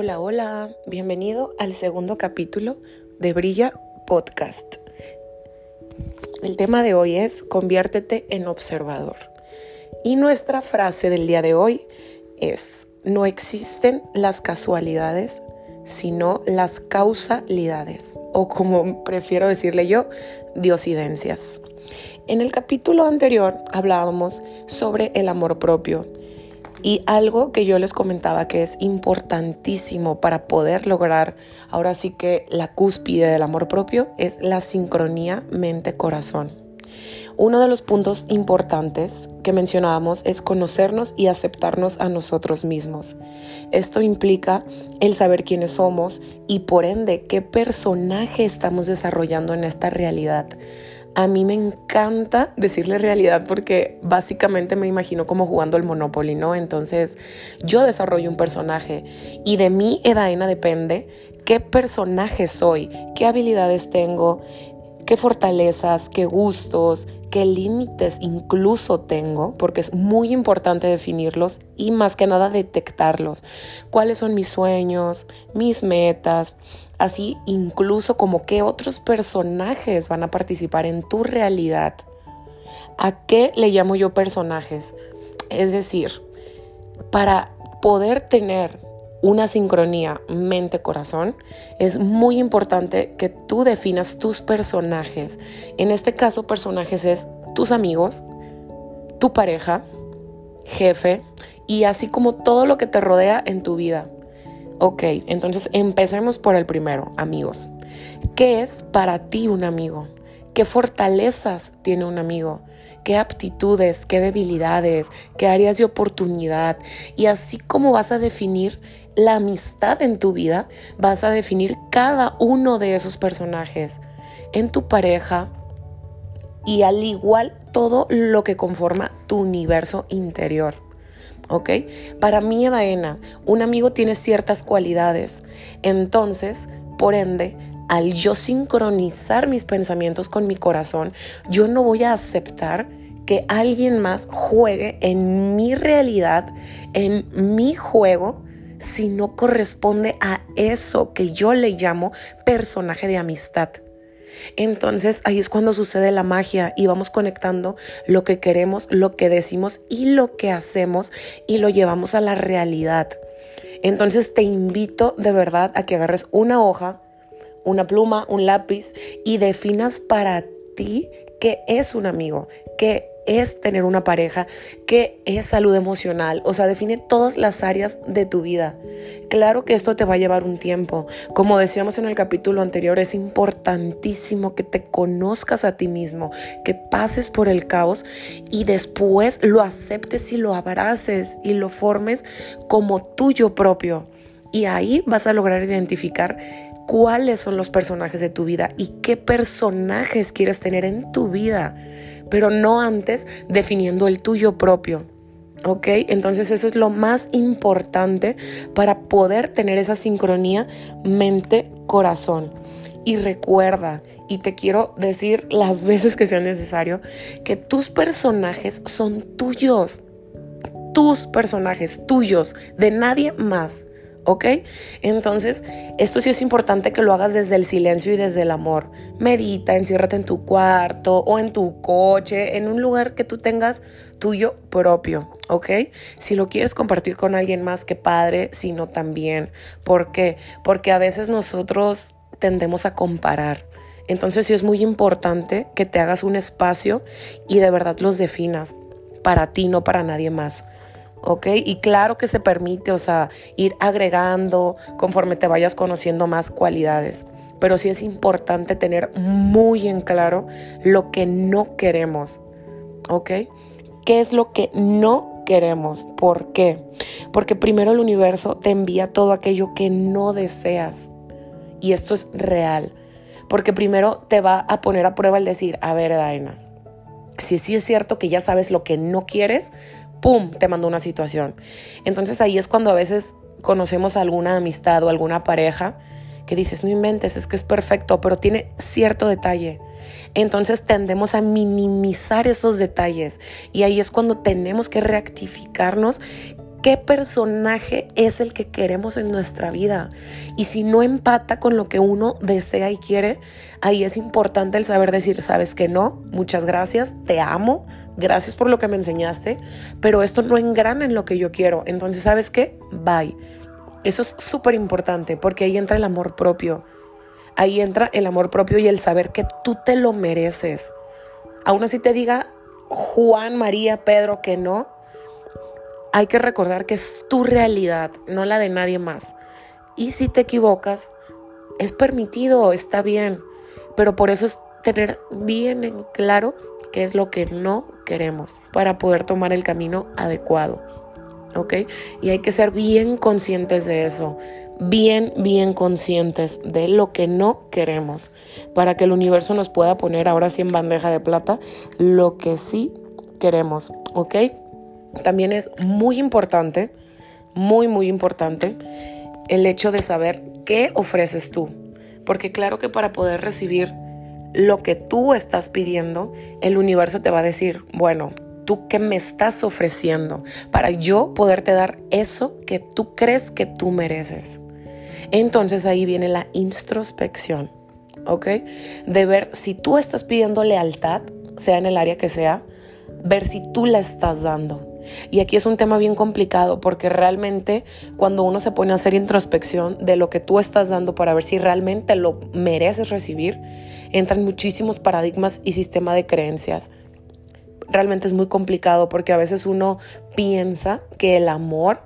Hola, hola, bienvenido al segundo capítulo de Brilla Podcast. El tema de hoy es conviértete en observador. Y nuestra frase del día de hoy es, no existen las casualidades, sino las causalidades, o como prefiero decirle yo, diosidencias. En el capítulo anterior hablábamos sobre el amor propio y algo que yo les comentaba que es importantísimo para poder lograr ahora sí que la cúspide del amor propio es la sincronía mente-corazón. Uno de los puntos importantes que mencionábamos es conocernos y aceptarnos a nosotros mismos. Esto implica el saber quiénes somos y por ende qué personaje estamos desarrollando en esta realidad. A mí me encanta decirle realidad porque básicamente me imagino como jugando el Monopoly, ¿no? Entonces yo desarrollo un personaje y de mí, Edaena, depende qué personaje soy, qué habilidades tengo, qué fortalezas, qué gustos, qué límites incluso tengo, porque es muy importante definirlos y más que nada detectarlos. ¿Cuáles son mis sueños, mis metas? así incluso como qué otros personajes van a participar en tu realidad. ¿A qué le llamo yo personajes? Es decir, para poder tener una sincronía mente-corazón, es muy importante que tú definas tus personajes. En este caso, personajes es tus amigos, tu pareja, jefe y así como todo lo que te rodea en tu vida. Ok, entonces empecemos por el primero, amigos. ¿Qué es para ti un amigo? ¿Qué fortalezas tiene un amigo? ¿Qué aptitudes, qué debilidades, qué áreas de oportunidad? Y así como vas a definir la amistad en tu vida, vas a definir cada uno de esos personajes en tu pareja y al igual todo lo que conforma tu universo interior. ¿ok? Para mí, Edaena, un amigo tiene ciertas cualidades. Entonces, por ende, al yo sincronizar mis pensamientos con mi corazón, yo no voy a aceptar que alguien más juegue en mi realidad, en mi juego, si no corresponde a eso que yo le llamo personaje de amistad. Entonces ahí es cuando sucede la magia y vamos conectando lo que queremos, lo que decimos y lo que hacemos y lo llevamos a la realidad. Entonces te invito de verdad a que agarres una hoja, una pluma, un lápiz y definas para ti qué es un amigo, qué es tener una pareja, qué es salud emocional, o sea, define todas las áreas de tu vida. Claro que esto te va a llevar un tiempo. Como decíamos en el capítulo anterior, es importantísimo que te conozcas a ti mismo, que pases por el caos y después lo aceptes y lo abraces y lo formes como tuyo propio. Y ahí vas a lograr identificar cuáles son los personajes de tu vida y qué personajes quieres tener en tu vida pero no antes definiendo el tuyo propio. ¿Ok? Entonces eso es lo más importante para poder tener esa sincronía mente-corazón. Y recuerda, y te quiero decir las veces que sea necesario, que tus personajes son tuyos. Tus personajes, tuyos, de nadie más. ¿Ok? Entonces, esto sí es importante que lo hagas desde el silencio y desde el amor. Medita, enciérrate en tu cuarto o en tu coche, en un lugar que tú tengas tuyo propio, ¿ok? Si lo quieres compartir con alguien más, que padre, si no también. ¿Por qué? Porque a veces nosotros tendemos a comparar. Entonces sí es muy importante que te hagas un espacio y de verdad los definas para ti, no para nadie más. ¿Ok? Y claro que se permite, o sea, ir agregando conforme te vayas conociendo más cualidades. Pero sí es importante tener muy en claro lo que no queremos, ¿ok? ¿Qué es lo que no queremos? ¿Por qué? Porque primero el universo te envía todo aquello que no deseas. Y esto es real. Porque primero te va a poner a prueba el decir, a ver, Daina, si sí es cierto que ya sabes lo que no quieres, ¡pum!, te mando una situación. Entonces ahí es cuando a veces conocemos alguna amistad o alguna pareja que dices, no inventes, es que es perfecto, pero tiene cierto detalle. Entonces tendemos a minimizar esos detalles y ahí es cuando tenemos que reactificarnos qué personaje es el que queremos en nuestra vida. Y si no empata con lo que uno desea y quiere, ahí es importante el saber decir, sabes que no, muchas gracias, te amo, gracias por lo que me enseñaste, pero esto no engrana en lo que yo quiero. Entonces, ¿sabes qué? Bye. Eso es súper importante porque ahí entra el amor propio. Ahí entra el amor propio y el saber que tú te lo mereces. Aún así te diga Juan, María, Pedro que no, hay que recordar que es tu realidad, no la de nadie más. Y si te equivocas, es permitido, está bien, pero por eso es tener bien en claro qué es lo que no queremos para poder tomar el camino adecuado. ¿Ok? Y hay que ser bien conscientes de eso, bien, bien conscientes de lo que no queremos, para que el universo nos pueda poner ahora sí en bandeja de plata lo que sí queremos. ¿Ok? También es muy importante, muy, muy importante el hecho de saber qué ofreces tú. Porque claro que para poder recibir lo que tú estás pidiendo, el universo te va a decir, bueno, tú qué me estás ofreciendo para yo poderte dar eso que tú crees que tú mereces. Entonces ahí viene la introspección, ¿ok? De ver si tú estás pidiendo lealtad, sea en el área que sea, ver si tú la estás dando. Y aquí es un tema bien complicado porque realmente cuando uno se pone a hacer introspección de lo que tú estás dando para ver si realmente lo mereces recibir, entran muchísimos paradigmas y sistema de creencias. Realmente es muy complicado porque a veces uno piensa que el amor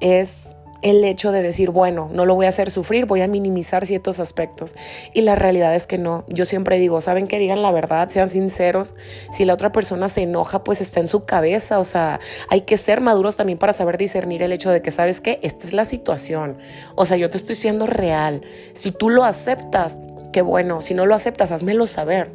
es el hecho de decir, bueno, no lo voy a hacer sufrir, voy a minimizar ciertos aspectos. Y la realidad es que no. Yo siempre digo, saben que digan la verdad, sean sinceros. Si la otra persona se enoja, pues está en su cabeza. O sea, hay que ser maduros también para saber discernir el hecho de que, ¿sabes qué? Esta es la situación. O sea, yo te estoy siendo real. Si tú lo aceptas, Qué bueno, si no lo aceptas, házmelo saber.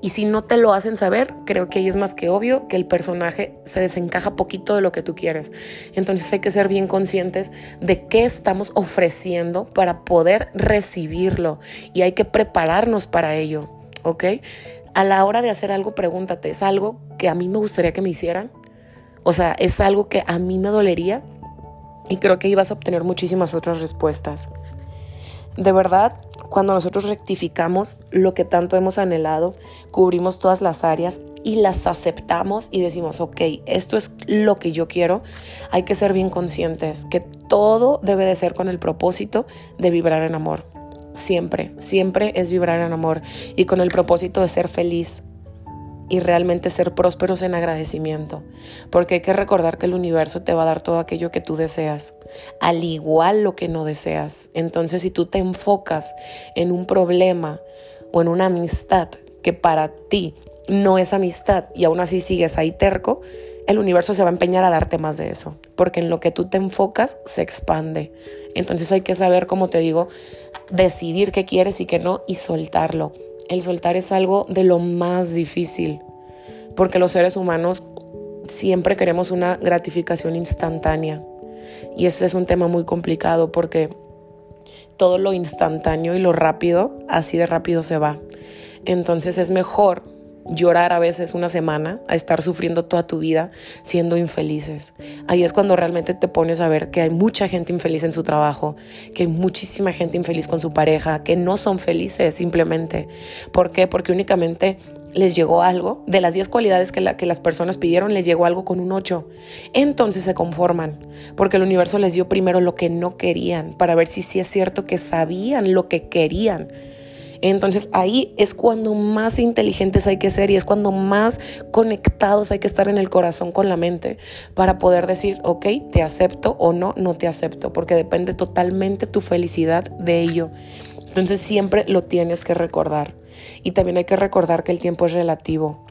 Y si no te lo hacen saber, creo que ahí es más que obvio que el personaje se desencaja poquito de lo que tú quieres. Entonces hay que ser bien conscientes de qué estamos ofreciendo para poder recibirlo y hay que prepararnos para ello, ¿ok? A la hora de hacer algo, pregúntate, ¿es algo que a mí me gustaría que me hicieran? O sea, ¿es algo que a mí me dolería? Y creo que vas a obtener muchísimas otras respuestas. De verdad, cuando nosotros rectificamos lo que tanto hemos anhelado, cubrimos todas las áreas y las aceptamos y decimos, ok, esto es lo que yo quiero, hay que ser bien conscientes que todo debe de ser con el propósito de vibrar en amor. Siempre, siempre es vibrar en amor y con el propósito de ser feliz, y realmente ser prósperos en agradecimiento, porque hay que recordar que el universo te va a dar todo aquello que tú deseas, al igual lo que no deseas. Entonces, si tú te enfocas en un problema o en una amistad que para ti no es amistad y aún así sigues ahí terco, el universo se va a empeñar a darte más de eso, porque en lo que tú te enfocas se expande. Entonces hay que saber, como te digo, decidir qué quieres y qué no y soltarlo el soltar es algo de lo más difícil, porque los seres humanos siempre queremos una gratificación instantánea. Y ese es un tema muy complicado porque todo lo instantáneo y lo rápido, así de rápido se va. Entonces es mejor llorar a veces una semana, a estar sufriendo toda tu vida siendo infelices. Ahí es cuando realmente te pones a ver que hay mucha gente infeliz en su trabajo, que hay muchísima gente infeliz con su pareja, que no son felices simplemente. ¿Por qué? Porque únicamente les llegó algo, de las 10 cualidades que, que las personas pidieron, les llegó algo con un 8. Entonces se conforman, porque el universo les dio primero lo que no querían, para ver si sí es cierto que sabían lo que querían. Entonces ahí es cuando más inteligentes hay que ser y es cuando más conectados hay que estar en el corazón con la mente para poder decir, ok, te acepto o no, no te acepto, porque depende totalmente tu felicidad de ello. Entonces siempre lo tienes que recordar. Y también hay que recordar que el tiempo es relativo.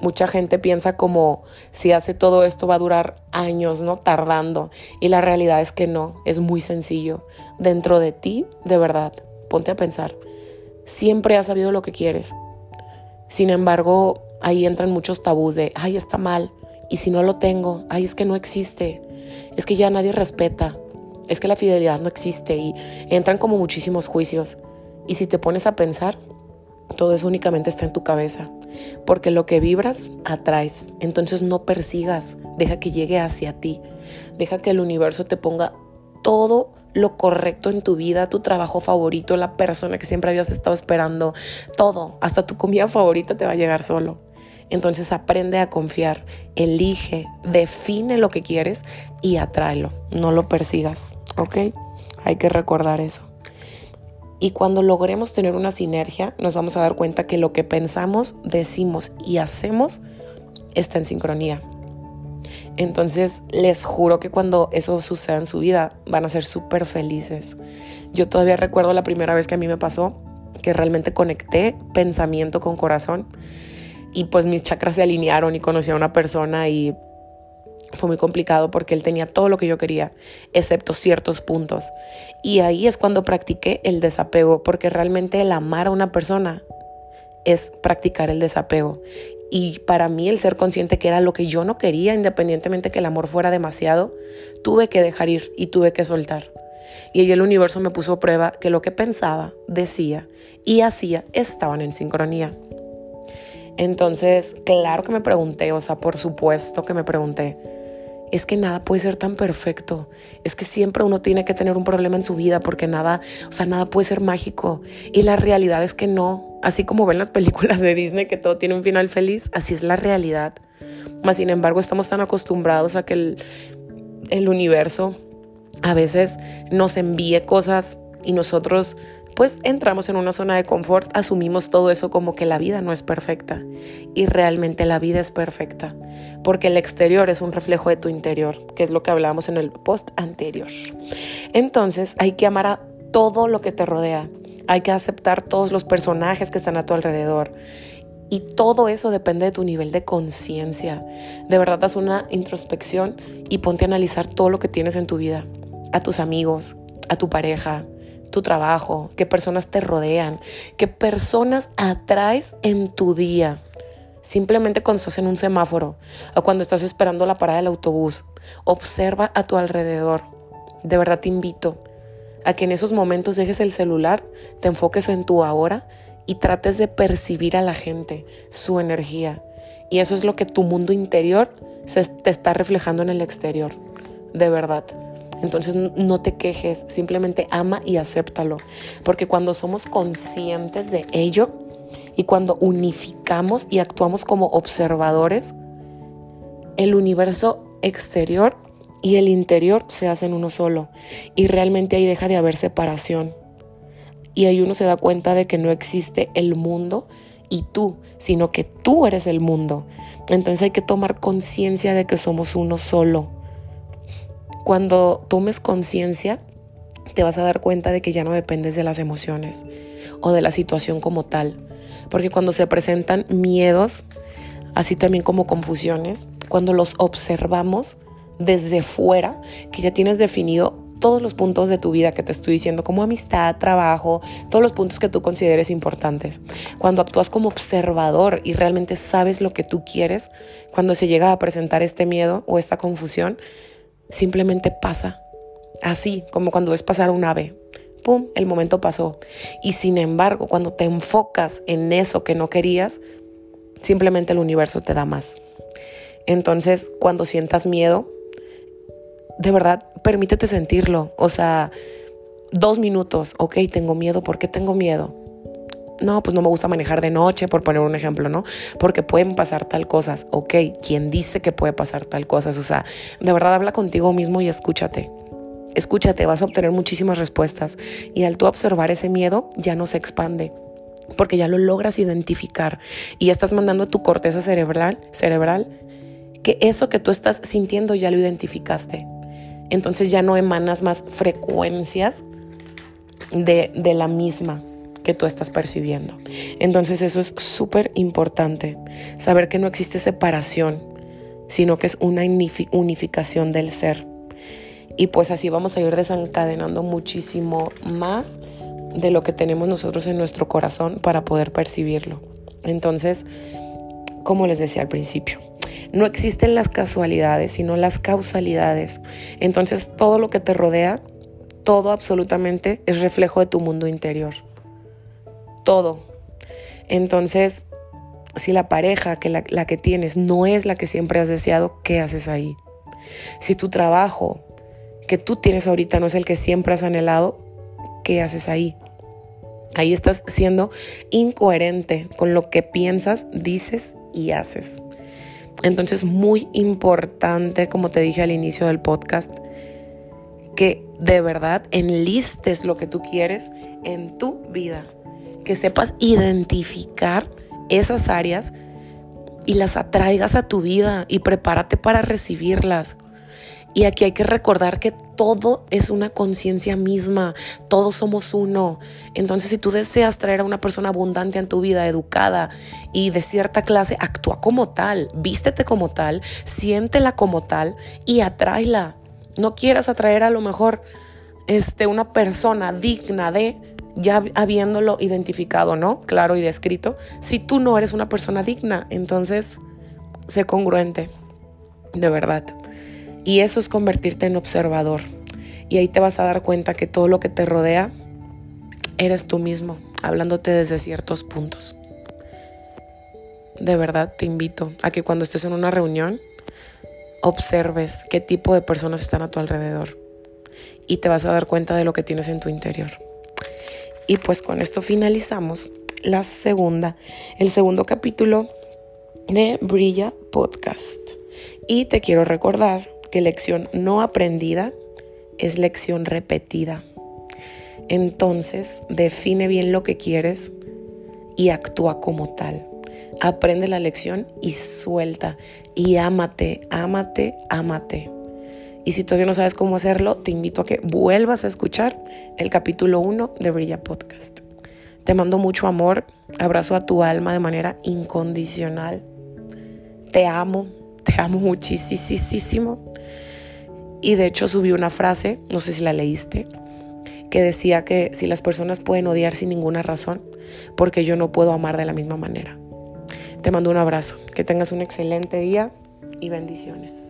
Mucha gente piensa como si hace todo esto va a durar años, ¿no? Tardando. Y la realidad es que no, es muy sencillo. Dentro de ti, de verdad, ponte a pensar siempre has sabido lo que quieres. Sin embargo, ahí entran muchos tabús de, ay, está mal, y si no lo tengo, ay, es que no existe, es que ya nadie respeta, es que la fidelidad no existe, y entran como muchísimos juicios. Y si te pones a pensar, todo eso únicamente está en tu cabeza, porque lo que vibras atraes. Entonces no persigas, deja que llegue hacia ti, deja que el universo te ponga todo lo correcto en tu vida, tu trabajo favorito, la persona que siempre habías estado esperando, todo, hasta tu comida favorita te va a llegar solo. Entonces aprende a confiar, elige, define lo que quieres y atráelo, no lo persigas, ¿ok? Hay que recordar eso. Y cuando logremos tener una sinergia, nos vamos a dar cuenta que lo que pensamos, decimos y hacemos está en sincronía. Entonces les juro que cuando eso suceda en su vida van a ser súper felices. Yo todavía recuerdo la primera vez que a mí me pasó, que realmente conecté pensamiento con corazón y pues mis chakras se alinearon y conocí a una persona y fue muy complicado porque él tenía todo lo que yo quería, excepto ciertos puntos. Y ahí es cuando practiqué el desapego, porque realmente el amar a una persona es practicar el desapego. Y para mí el ser consciente que era lo que yo no quería, independientemente que el amor fuera demasiado, tuve que dejar ir y tuve que soltar. Y ahí el universo me puso a prueba que lo que pensaba, decía y hacía estaban en sincronía. Entonces, claro que me pregunté, o sea, por supuesto que me pregunté, es que nada puede ser tan perfecto. Es que siempre uno tiene que tener un problema en su vida porque nada, o sea, nada puede ser mágico. Y la realidad es que no. Así como ven las películas de Disney que todo tiene un final feliz, así es la realidad. Más sin embargo, estamos tan acostumbrados a que el, el universo a veces nos envíe cosas y nosotros pues entramos en una zona de confort, asumimos todo eso como que la vida no es perfecta y realmente la vida es perfecta, porque el exterior es un reflejo de tu interior, que es lo que hablábamos en el post anterior. Entonces hay que amar a todo lo que te rodea, hay que aceptar todos los personajes que están a tu alrededor. Y todo eso depende de tu nivel de conciencia. De verdad, haz una introspección y ponte a analizar todo lo que tienes en tu vida. A tus amigos, a tu pareja, tu trabajo, qué personas te rodean, qué personas atraes en tu día. Simplemente cuando estás en un semáforo o cuando estás esperando la parada del autobús, observa a tu alrededor. De verdad te invito a que en esos momentos dejes el celular, te enfoques en tu ahora y trates de percibir a la gente, su energía. Y eso es lo que tu mundo interior se te está reflejando en el exterior. De verdad. Entonces no te quejes, simplemente ama y acéptalo. Porque cuando somos conscientes de ello y cuando unificamos y actuamos como observadores, el universo exterior y el interior se hacen uno solo. Y realmente ahí deja de haber separación. Y ahí uno se da cuenta de que no existe el mundo y tú, sino que tú eres el mundo. Entonces hay que tomar conciencia de que somos uno solo. Cuando tomes conciencia, te vas a dar cuenta de que ya no dependes de las emociones o de la situación como tal. Porque cuando se presentan miedos, así también como confusiones, cuando los observamos desde fuera, que ya tienes definido todos los puntos de tu vida que te estoy diciendo, como amistad, trabajo, todos los puntos que tú consideres importantes. Cuando actúas como observador y realmente sabes lo que tú quieres, cuando se llega a presentar este miedo o esta confusión, simplemente pasa. Así como cuando ves pasar un ave. ¡Pum! El momento pasó. Y sin embargo, cuando te enfocas en eso que no querías, simplemente el universo te da más. Entonces, cuando sientas miedo, de verdad, permítete sentirlo. O sea, dos minutos, ok, tengo miedo, ¿por qué tengo miedo? no, pues no me gusta manejar de noche, por poner un ejemplo, ¿no? Porque pueden pasar tal cosas. Ok, ¿quién dice que puede pasar tal cosas? O sea, de verdad habla contigo mismo y escúchate. Escúchate, vas a obtener muchísimas respuestas. Y al tú observar ese miedo, ya no se expande. Porque ya lo logras identificar. Y ya estás mandando a tu corteza cerebral, cerebral que eso que tú estás sintiendo ya lo identificaste. Entonces ya no emanas más frecuencias de, de la misma que tú estás percibiendo. Entonces eso es súper importante, saber que no existe separación, sino que es una unificación del ser. Y pues así vamos a ir desencadenando muchísimo más de lo que tenemos nosotros en nuestro corazón para poder percibirlo. Entonces, como les decía al principio, no existen las casualidades, sino las causalidades. Entonces, todo lo que te rodea, todo absolutamente es reflejo de tu mundo interior todo. Entonces, si la pareja que la, que tienes no es la que siempre has deseado, ¿qué haces ahí? Si tu trabajo que tú tienes ahorita no es el que siempre has anhelado, ¿qué haces ahí? Ahí estás siendo incoherente con lo que piensas, dices y haces. Entonces, muy importante, como te dije al inicio del podcast, que de verdad enlistes lo que tú quieres en tu vida, que sepas identificar esas áreas y las atraigas a tu vida y prepárate para recibirlas. Y aquí hay que recordar que todo es una conciencia misma, todos somos uno. Entonces, si tú deseas traer a una persona abundante en tu vida, educada y de cierta clase, actúa como tal, vístete como tal, siéntela como tal y atráela. No quieras atraer a lo mejor este, una persona digna de ya habiéndolo identificado, ¿no? Claro y descrito. Si tú no eres una persona digna, entonces sé congruente, de verdad. Y eso es convertirte en observador. Y ahí te vas a dar cuenta que todo lo que te rodea eres tú mismo, hablándote desde ciertos puntos. De verdad te invito a que cuando estés en una reunión observes qué tipo de personas están a tu alrededor y te vas a dar cuenta de lo que tienes en tu interior. Y pues con esto finalizamos la segunda, el segundo capítulo de Brilla Podcast. Y te quiero recordar que lección no aprendida es lección repetida. Entonces, define bien lo que quieres y actúa como tal. Aprende la lección y suelta. Y ámate, ámate, ámate. Y si todavía no sabes cómo hacerlo, te invito a que vuelvas a escuchar el capítulo 1 de Brilla Podcast. Te mando mucho amor, abrazo a tu alma de manera incondicional. Te amo, te amo muchísimo. Y de hecho subí una frase, no sé si la leíste, que decía que si las personas pueden odiar sin ninguna razón, porque yo no puedo amar de la misma manera. Te mando un abrazo, que tengas un excelente día y bendiciones.